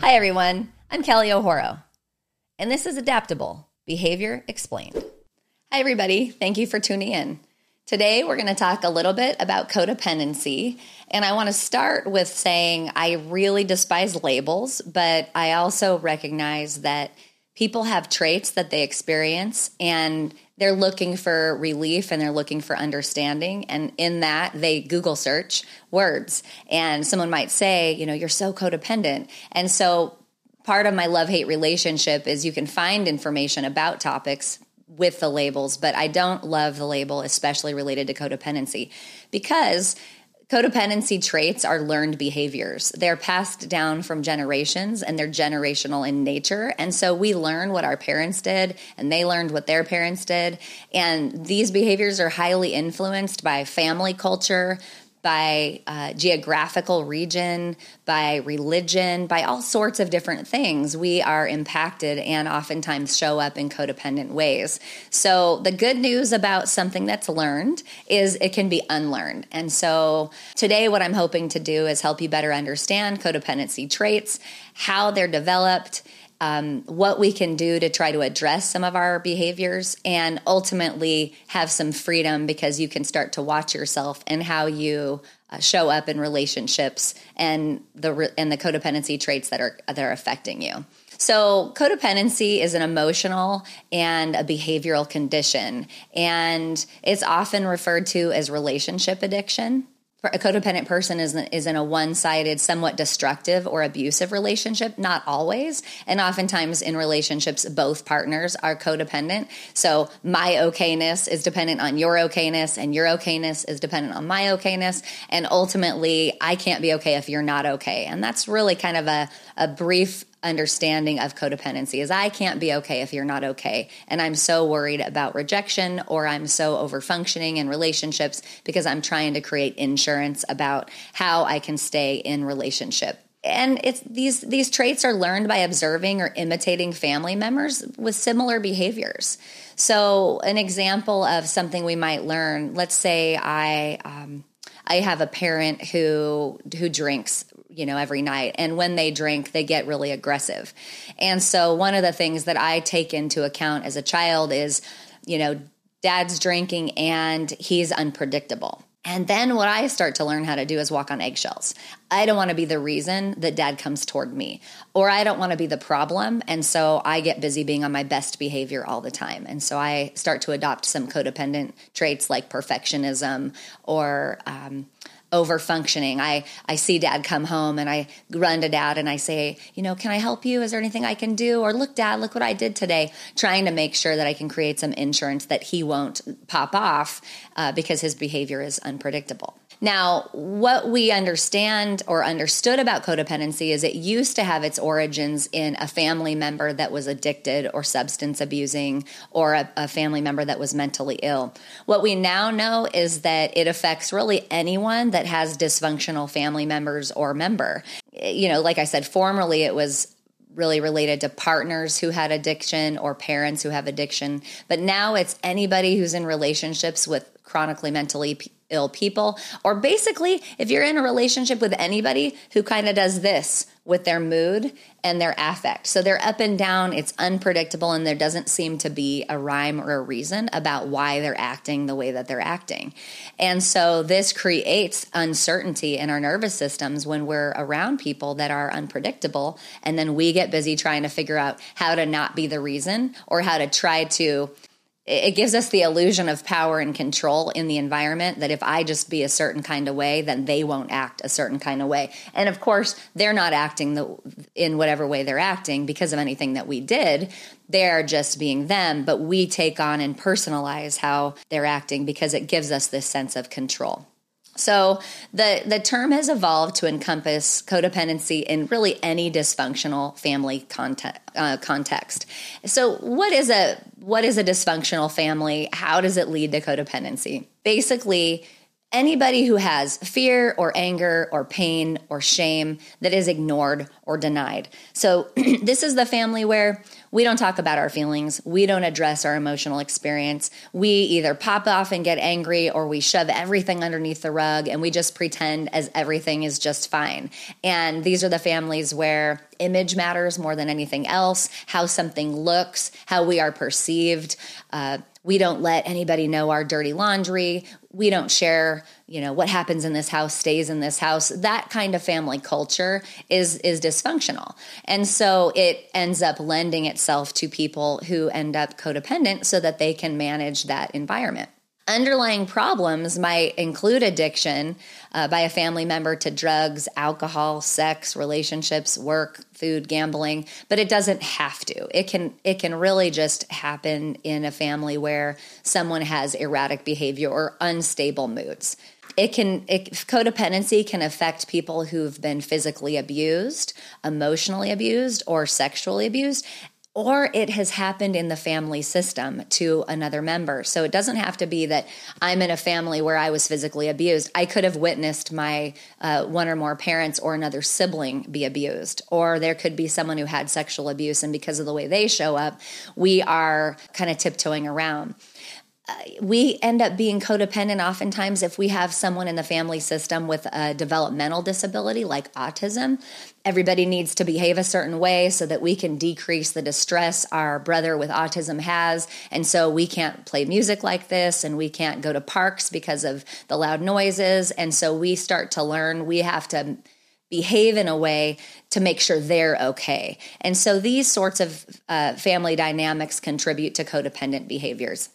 Hi, everyone. I'm Kelly O'Horo, and this is Adaptable Behavior Explained. Hi, everybody. Thank you for tuning in. Today, we're going to talk a little bit about codependency. And I want to start with saying I really despise labels, but I also recognize that people have traits that they experience and they're looking for relief and they're looking for understanding. And in that, they Google search words. And someone might say, you know, you're so codependent. And so part of my love hate relationship is you can find information about topics with the labels, but I don't love the label, especially related to codependency, because Codependency traits are learned behaviors. They're passed down from generations and they're generational in nature. And so we learn what our parents did and they learned what their parents did. And these behaviors are highly influenced by family culture, by uh, geographical region, by religion, by all sorts of different things, we are impacted and oftentimes show up in codependent ways. So, the good news about something that's learned is it can be unlearned. And so, today, what I'm hoping to do is help you better understand codependency traits, how they're developed um, what we can do to try to address some of our behaviors and ultimately have some freedom because you can start to watch yourself and how you uh, show up in relationships and the and the codependency traits that are that are affecting you. So, codependency is an emotional and a behavioral condition, and it's often referred to as relationship addiction a codependent person is, is in a one-sided somewhat destructive or abusive relationship not always. And oftentimes in relationships both partners are codependent. So my okayness is dependent on your okayness and your okayness is dependent on my okayness. And ultimately i can't be okay if you're not okay. And that's really kind of a, a brief understanding of codependency is I can't be okay if you're not okay. And I'm so worried about rejection or I'm so over functioning in relationships because I'm trying to create insurance about how I can stay in relationship. And it's these these traits are learned by observing or imitating family members with similar behaviors. So, an example of something we might learn, let's say I um, I have a parent who who drinks you know, every night. And when they drink, they get really aggressive. And so one of the things that I take into account as a child is, you know, dad's drinking and he's unpredictable. And then what I start to learn how to do is walk on eggshells. I don't want to be the reason that dad comes toward me, or I don't want to be the problem. And so I get busy being on my best behavior all the time. And so I start to adopt some codependent traits like perfectionism or, um, over functioning. I, I see dad come home and I run to dad and I say, you know, can I help you? Is there anything I can do? Or look, dad, look what I did today. Trying to make sure that I can create some insurance that he won't pop off uh, because his behavior is unpredictable. Now, what we understand or understood about codependency is it used to have its origins in a family member that was addicted or substance abusing or a, a, family member that was mentally ill. What we now know is that it affects really anyone that has dysfunctional family members or member. You know, like I said, formerly it was really related to partners who had addiction or parents who have addiction. But now it's anybody who's in relationships with chronically mentally ill people, or basically, if you're in a relationship with anybody who kind of does this with their mood and their affect. So they're up and down, it's unpredictable, and there doesn't seem to be a rhyme or a reason about why they're acting the way that they're acting. And so this creates uncertainty in our nervous systems when we're around people that are unpredictable. And then we get busy trying to figure out how to not be the reason or how to try to it gives us the illusion of power and control in the environment that if I just be a certain kind of way, then they won't act a certain kind of way. And of course, they're not acting the, in whatever way they're acting because of anything that we did. They're just being them, but we take on and personalize how they're acting because it gives us this sense of control. So the the term has evolved to encompass codependency in really any dysfunctional family context. Uh, context. So what is a what is a dysfunctional family? How does it lead to codependency? Basically, anybody who has fear or anger or pain or shame that is ignored or denied. So this is the family where we don't talk about our feelings. We don't address our emotional experience. We either pop off and get angry or we shove everything underneath the rug and we just pretend as everything is just fine. And these are the families where image matters more than anything else, how something looks, how we are perceived. Uh, we don't let anybody know our dirty laundry. We don't share, you know, what happens in this house stays in this house. That kind of family culture is is dysfunctional. And so it ends up lending itself to people who end up codependent so that they can manage that environment. Underlying problems might include addiction uh, by a family member to drugs, alcohol, sex, relationships, work, food, gambling, but it doesn't have to. It can it can really just happen in a family where someone has erratic behavior or unstable moods it can it, codependency can affect people who've been physically abused emotionally abused or sexually abused or it has happened in the family system to another member. So it doesn't have to be that I'm in a family where I was physically abused. I could have witnessed my uh, one or more parents or another sibling be abused, or there could be someone who had sexual abuse, and because of the way they show up, we are kind of tiptoeing around we end up being codependent oftentimes if we have someone in the family system with a developmental disability like autism. Everybody needs to behave a certain way so that we can decrease the distress our brother with autism has. And so we can't play music like this and we can't go to parks because of the loud noises. And so we start to learn we have to behave in a way to make sure they're okay. And so these sorts of uh, family dynamics contribute to codependent behaviors.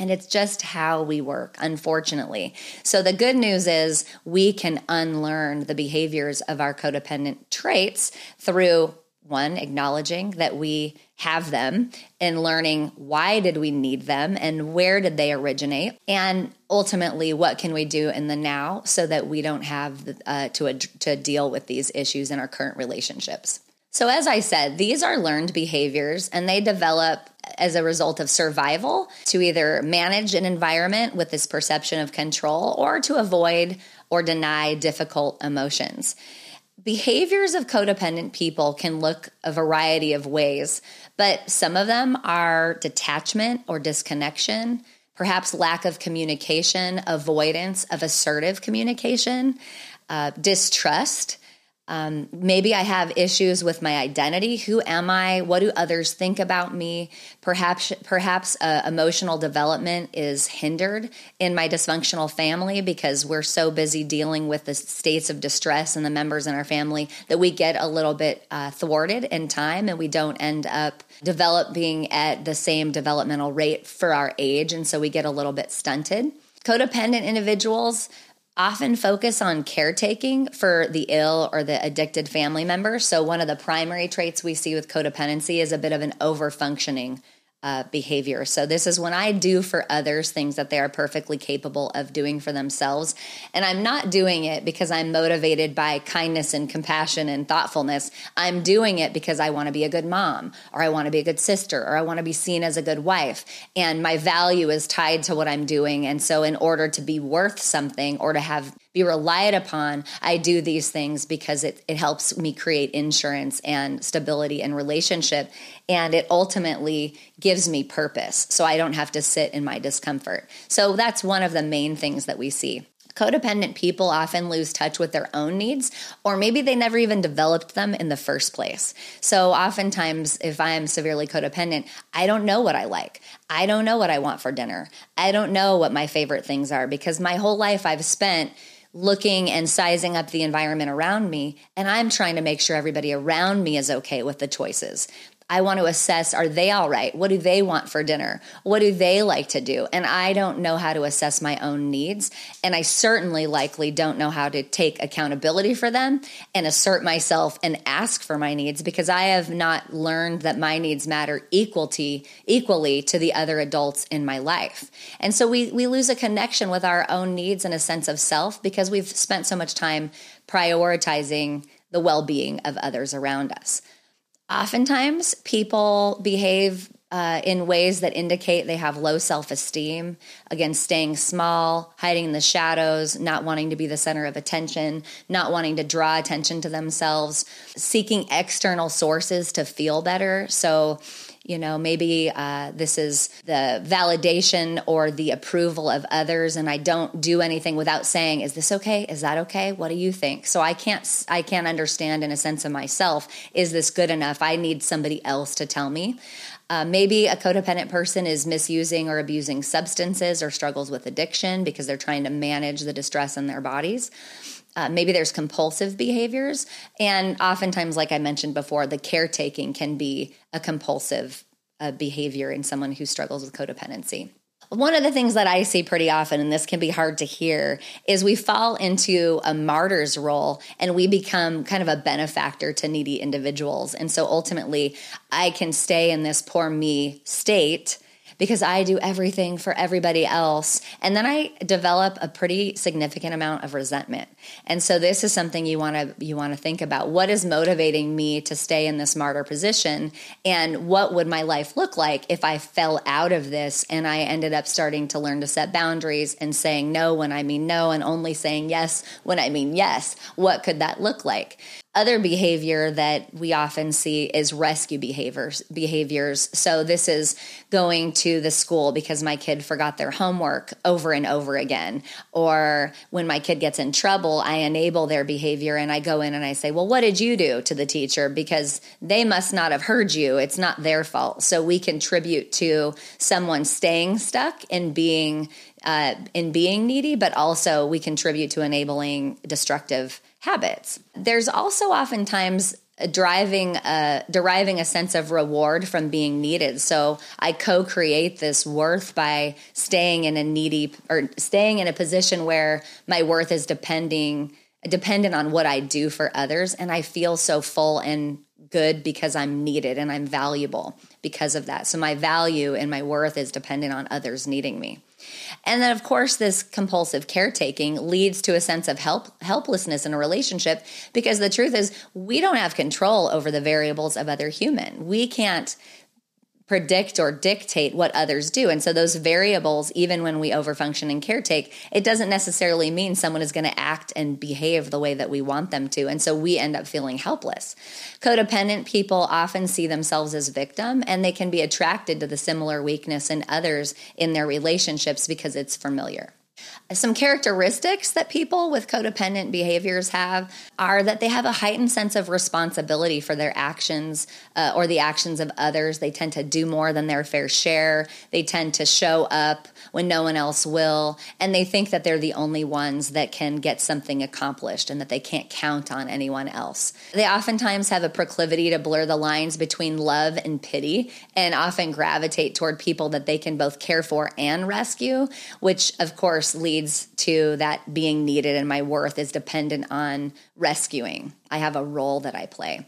And it's just how we work, unfortunately. So, the good news is we can unlearn the behaviors of our codependent traits through one, acknowledging that we have them and learning why did we need them and where did they originate and ultimately what can we do in the now so that we don't have uh, to, to deal with these issues in our current relationships so as i said these are learned behaviors and they develop as a result of survival to either manage an environment with this perception of control or to avoid or deny difficult emotions. Behaviors of codependent people can look a variety of ways, but some of them are detachment or disconnection, perhaps lack of communication, avoidance of assertive communication, uh, distrust, um, maybe I have issues with my identity. Who am I? What do others think about me? Perhaps, perhaps uh, emotional development is hindered in my dysfunctional family because we're so busy dealing with the states of distress and the members in our family that we get a little bit uh, thwarted in time and we don't end up developing at the same developmental rate for our age. And so we get a little bit stunted. Codependent individuals often focus on caretaking for the ill or the addicted family member. So, one of the primary traits we see with codependency is a bit of an over functioning uh, behavior. So, this is when I do for others things that they are perfectly capable of doing for themselves. And I'm not doing it because I'm motivated by kindness and compassion and thoughtfulness. I'm doing it because I want to be a good mom, or I want to be a good sister, or I want to be seen as a good wife. And my value is tied to what I'm doing. And so, in order to be worth something or to have be relied upon, I do these things because it, it helps me create insurance and stability and relationship. And it ultimately gives me purpose. So I don't have to sit in my discomfort. So that's one of the main things that we see. Codependent people often lose touch with their own needs, or maybe they never even developed them in the first place. So, oftentimes, if I am severely codependent, I don't know what I like. I don't know what I want for dinner. I don't know what my favorite things are because my whole life I've spent looking and sizing up the environment around me. And I'm trying to make sure everybody around me is okay with the choices. I want to assess are they all right? What do they want for dinner? What do they like to do? And I don't know how to assess my own needs. And I certainly likely don't know how to take accountability for them and assert myself and ask for my needs because I have not learned that my needs matter equally, equally to the other adults in my life. And so we, we lose a connection with our own needs and a sense of self because we've spent so much time prioritizing the well being of others around us. Oftentimes, people behave uh, in ways that indicate they have low self esteem. Again, staying small, hiding in the shadows, not wanting to be the center of attention, not wanting to draw attention to themselves, seeking external sources to feel better. So, You know, maybe uh, this is the validation or the approval of others, and I don't do anything without saying, "Is this okay? Is that okay? What do you think?" So I can't, I can't understand in a sense of myself, is this good enough? I need somebody else to tell me. Uh, maybe a codependent person is misusing or abusing substances or struggles with addiction because they're trying to manage the distress in their bodies. Uh, maybe there's compulsive behaviors. And oftentimes, like I mentioned before, the caretaking can be a compulsive uh, behavior in someone who struggles with codependency. One of the things that I see pretty often, and this can be hard to hear, is we fall into a martyr's role and we become kind of a benefactor to needy individuals. And so ultimately, I can stay in this poor me state because I do everything for everybody else. And then I develop a pretty significant amount of resentment. And so this is something you want to you want to think about. What is motivating me to stay in this martyr position and what would my life look like if I fell out of this and I ended up starting to learn to set boundaries and saying no when I mean no and only saying yes when I mean yes. What could that look like? Other behavior that we often see is rescue behaviors behaviors. So this is going to the school because my kid forgot their homework over and over again or when my kid gets in trouble, I enable their behavior and I go in and I say, "Well, what did you do to the teacher because they must not have heard you. It's not their fault." So we contribute to someone staying stuck and being uh, in being needy, but also we contribute to enabling destructive habits. There's also oftentimes driving a, deriving a sense of reward from being needed. So I co-create this worth by staying in a needy or staying in a position where my worth is depending dependent on what I do for others and I feel so full and good because I'm needed and I'm valuable because of that. So my value and my worth is dependent on others needing me. And then, of course, this compulsive caretaking leads to a sense of help, helplessness in a relationship because the truth is, we don't have control over the variables of other human. We can't predict or dictate what others do. And so those variables, even when we overfunction and caretake, it doesn't necessarily mean someone is going to act and behave the way that we want them to. And so we end up feeling helpless. Codependent people often see themselves as victim and they can be attracted to the similar weakness in others in their relationships because it's familiar. Some characteristics that people with codependent behaviors have are that they have a heightened sense of responsibility for their actions uh, or the actions of others. They tend to do more than their fair share. They tend to show up when no one else will. And they think that they're the only ones that can get something accomplished and that they can't count on anyone else. They oftentimes have a proclivity to blur the lines between love and pity and often gravitate toward people that they can both care for and rescue, which of course leads leads to that being needed and my worth is dependent on rescuing. I have a role that I play.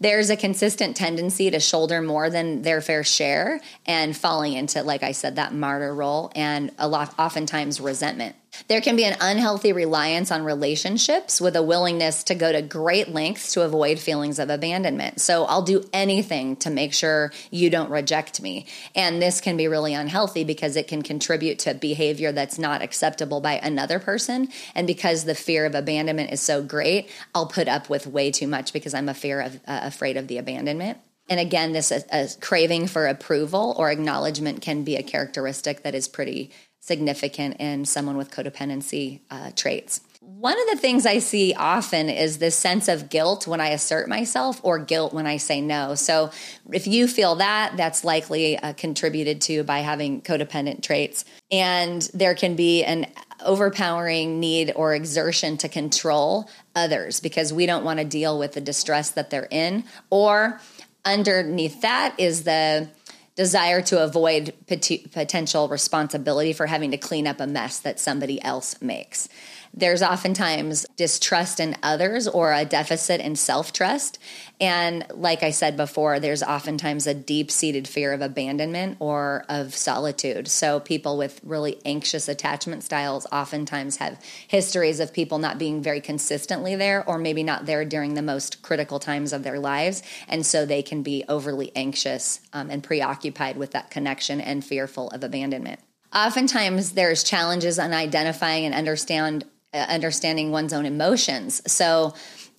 There's a consistent tendency to shoulder more than their fair share and falling into, like I said, that martyr role and a lot, oftentimes resentment. There can be an unhealthy reliance on relationships with a willingness to go to great lengths to avoid feelings of abandonment. So I'll do anything to make sure you don't reject me. And this can be really unhealthy because it can contribute to behavior that's not acceptable by another person. And because the fear of abandonment is so great, I'll put up with way too much because I'm a fear of uh, afraid of the abandonment. And again, this a, a craving for approval or acknowledgement can be a characteristic that is pretty significant in someone with codependency uh, traits. One of the things I see often is this sense of guilt when I assert myself or guilt when I say no. So, if you feel that, that's likely uh, contributed to by having codependent traits. And there can be an overpowering need or exertion to control others because we don't want to deal with the distress that they're in. Or underneath that is the desire to avoid pot- potential responsibility for having to clean up a mess that somebody else makes. There's oftentimes distrust in others or a deficit in self trust. And like I said before, there's oftentimes a deep seated fear of abandonment or of solitude. So people with really anxious attachment styles oftentimes have histories of people not being very consistently there or maybe not there during the most critical times of their lives. And so they can be overly anxious um, and preoccupied with that connection and fearful of abandonment. Oftentimes, there's challenges on identifying and understand understanding one's own emotions. So,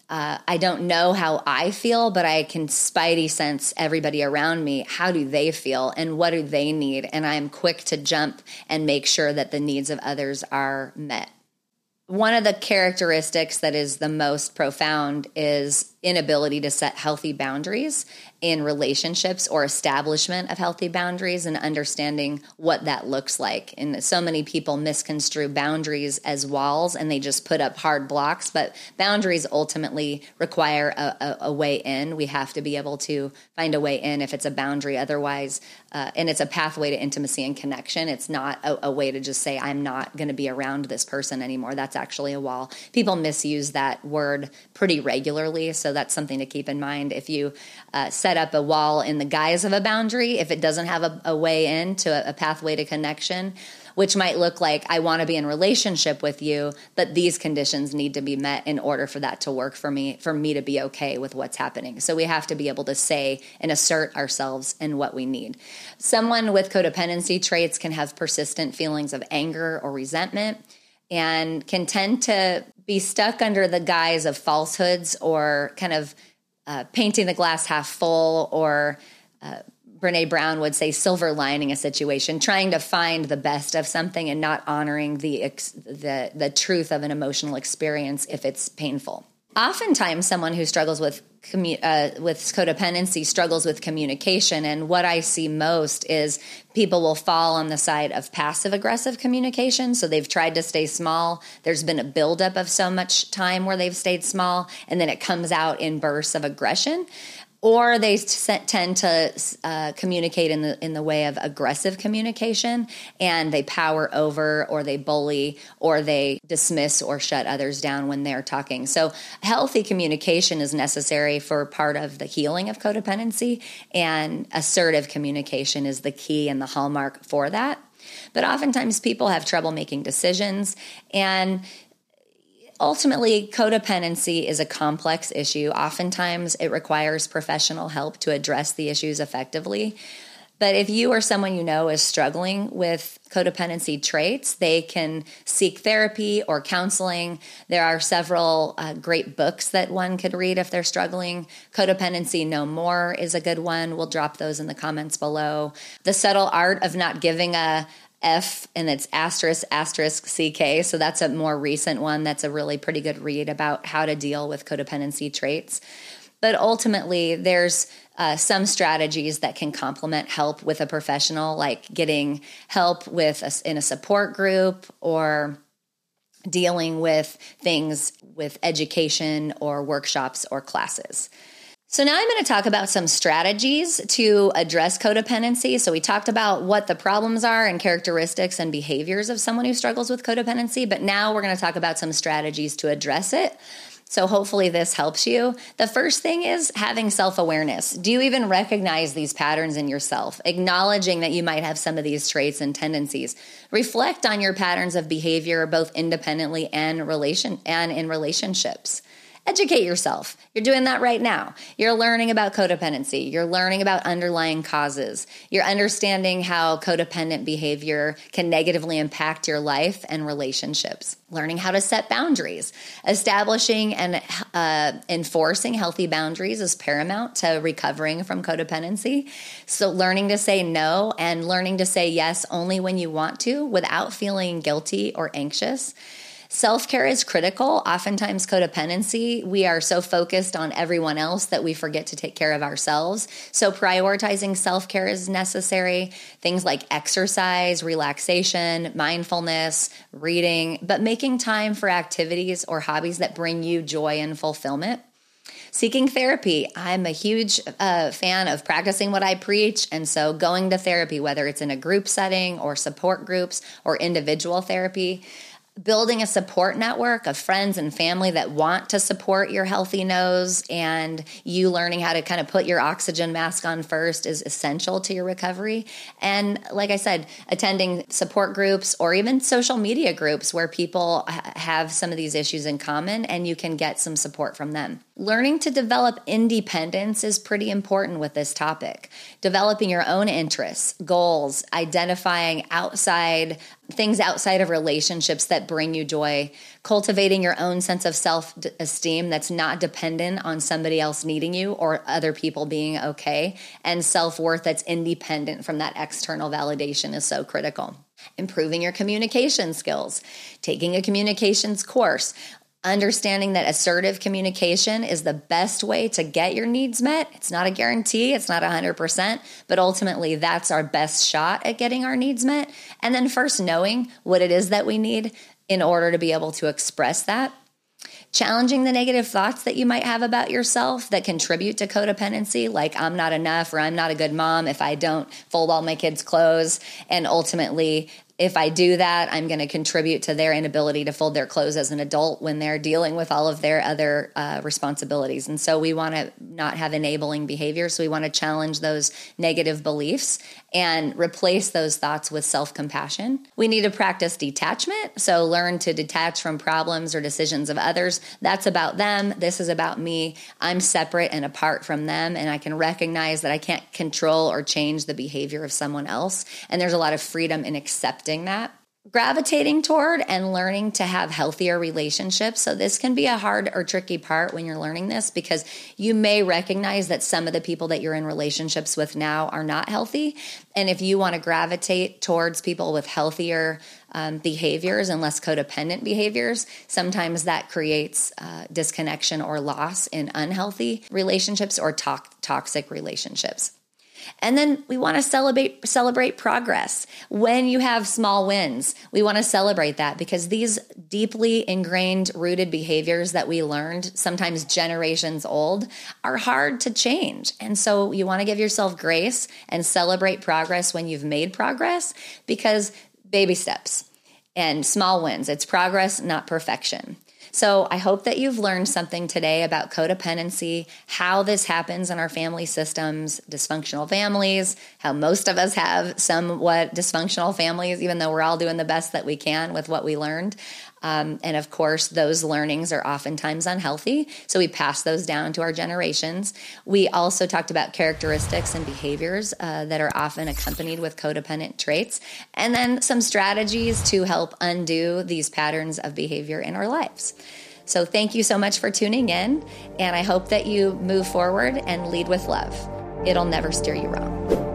uh, I don't know how I feel, but I can spidey sense everybody around me. How do they feel and what do they need? And I'm quick to jump and make sure that the needs of others are met. One of the characteristics that is the most profound is inability to set healthy boundaries in relationships or establishment of healthy boundaries and understanding what that looks like. And so many people misconstrue boundaries as walls and they just put up hard blocks, but boundaries ultimately require a, a, a way in. We have to be able to find a way in if it's a boundary. Otherwise, uh, and it's a pathway to intimacy and connection. It's not a, a way to just say, I'm not going to be around this person anymore. That's actually a wall. People misuse that word pretty regularly. So that's something to keep in mind. If you uh, set up a wall in the guise of a boundary, if it doesn't have a, a way in to a, a pathway to connection, which might look like I want to be in relationship with you, but these conditions need to be met in order for that to work for me, for me to be okay with what's happening. So we have to be able to say and assert ourselves in what we need. Someone with codependency traits can have persistent feelings of anger or resentment and can tend to be stuck under the guise of falsehoods or kind of uh, painting the glass half full or uh, Brene Brown would say silver lining a situation, trying to find the best of something and not honoring the the the truth of an emotional experience if it's painful. Oftentimes, someone who struggles with commu- uh, with codependency struggles with communication, and what I see most is people will fall on the side of passive aggressive communication. So they've tried to stay small. There's been a buildup of so much time where they've stayed small, and then it comes out in bursts of aggression or they tend to uh, communicate in the in the way of aggressive communication and they power over or they bully or they dismiss or shut others down when they're talking. So healthy communication is necessary for part of the healing of codependency and assertive communication is the key and the hallmark for that. But oftentimes people have trouble making decisions and ultimately, codependency is a complex issue. Oftentimes, it requires professional help to address the issues effectively. But if you or someone you know is struggling with codependency traits, they can seek therapy or counseling. There are several uh, great books that one could read if they're struggling. Codependency No More is a good one. We'll drop those in the comments below. The Subtle Art of Not Giving a F and it's asterisk asterisk CK. So that's a more recent one. That's a really pretty good read about how to deal with codependency traits. But ultimately, there's uh, some strategies that can complement help with a professional, like getting help with a, in a support group or dealing with things with education or workshops or classes. So, now I'm going to talk about some strategies to address codependency. So, we talked about what the problems are and characteristics and behaviors of someone who struggles with codependency, but now we're going to talk about some strategies to address it. So, hopefully, this helps you. The first thing is having self awareness. Do you even recognize these patterns in yourself? Acknowledging that you might have some of these traits and tendencies. Reflect on your patterns of behavior, both independently and relation and in relationships. Educate yourself. You're doing that right now. You're learning about codependency. You're learning about underlying causes. You're understanding how codependent behavior can negatively impact your life and relationships. Learning how to set boundaries. Establishing and uh, enforcing healthy boundaries is paramount to recovering from codependency. So, learning to say no and learning to say yes only when you want to without feeling guilty or anxious Self care is critical. Oftentimes, codependency, we are so focused on everyone else that we forget to take care of ourselves. So, prioritizing self care is necessary. Things like exercise, relaxation, mindfulness, reading, but making time for activities or hobbies that bring you joy and fulfillment seeking therapy. I'm a huge uh, fan of practicing what I preach. And so going to therapy, whether it's in a group setting or support groups or individual therapy, building a support network of friends and family that want to support your healthy nose and you learning how to kind of put your oxygen mask on first is essential to your recovery. And like i said attending support groups or even social media groups where people have some of these issues in common and you can get some support from them Learning to develop independence is pretty important with this topic. Developing your own interests, goals, identifying outside things outside of relationships that bring you joy, cultivating your own sense of self esteem that's not dependent on somebody else needing you or other people being okay, and self worth that's independent from that external validation is so critical improving your communication skills, taking a communications course, understanding that assertive communication is the best way to get your needs met. It's not a guarantee, it's not 100%, but ultimately that's our best shot at getting our needs met. And then first knowing what it is that we need in order to be able to express that. Challenging the negative thoughts that you might have about yourself that contribute to codependency, like I'm not enough or I'm not a good mom if I don't fold all my kids' clothes. And ultimately, if I do that, I'm going to contribute to their inability to fold their clothes as an adult when they're dealing with all of their other uh, responsibilities. And so we want to not have enabling behavior. So we want to challenge those negative beliefs and replace those thoughts with self compassion. We need to practice detachment. So learn to detach from problems or decisions of others. That's about them. This is about me. I'm separate and apart from them. And I can recognize that I can't control or change the behavior of someone else. And there's a lot of freedom in accepting that gravitating toward and learning to have healthier relationships. So, this can be a hard or tricky part when you're learning this because you may recognize that some of the people that you're in relationships with now are not healthy. And if you want to gravitate towards people with healthier um, behaviors and less codependent behaviors, sometimes that creates uh, disconnection or loss in unhealthy relationships or to- toxic relationships. And then we want to celebrate celebrate progress. When you have small wins, we want to celebrate that because these deeply ingrained rooted behaviors that we learned, sometimes generations old, are hard to change. And so you want to give yourself grace and celebrate progress when you've made progress because baby steps and small wins. It's progress, not perfection. So I hope that you've learned something today about codependency, how this happens in our family systems, dysfunctional families, how most of us have somewhat dysfunctional families, even though we're all doing the best that we can with what we learned. Um, and of course, those learnings are oftentimes unhealthy. So we pass those down to our generations. We also talked about characteristics and behaviors uh, that are often accompanied with codependent traits, and then some strategies to help undo these patterns of behavior in our lives. So thank you so much for tuning in, and I hope that you move forward and lead with love. It'll never steer you wrong.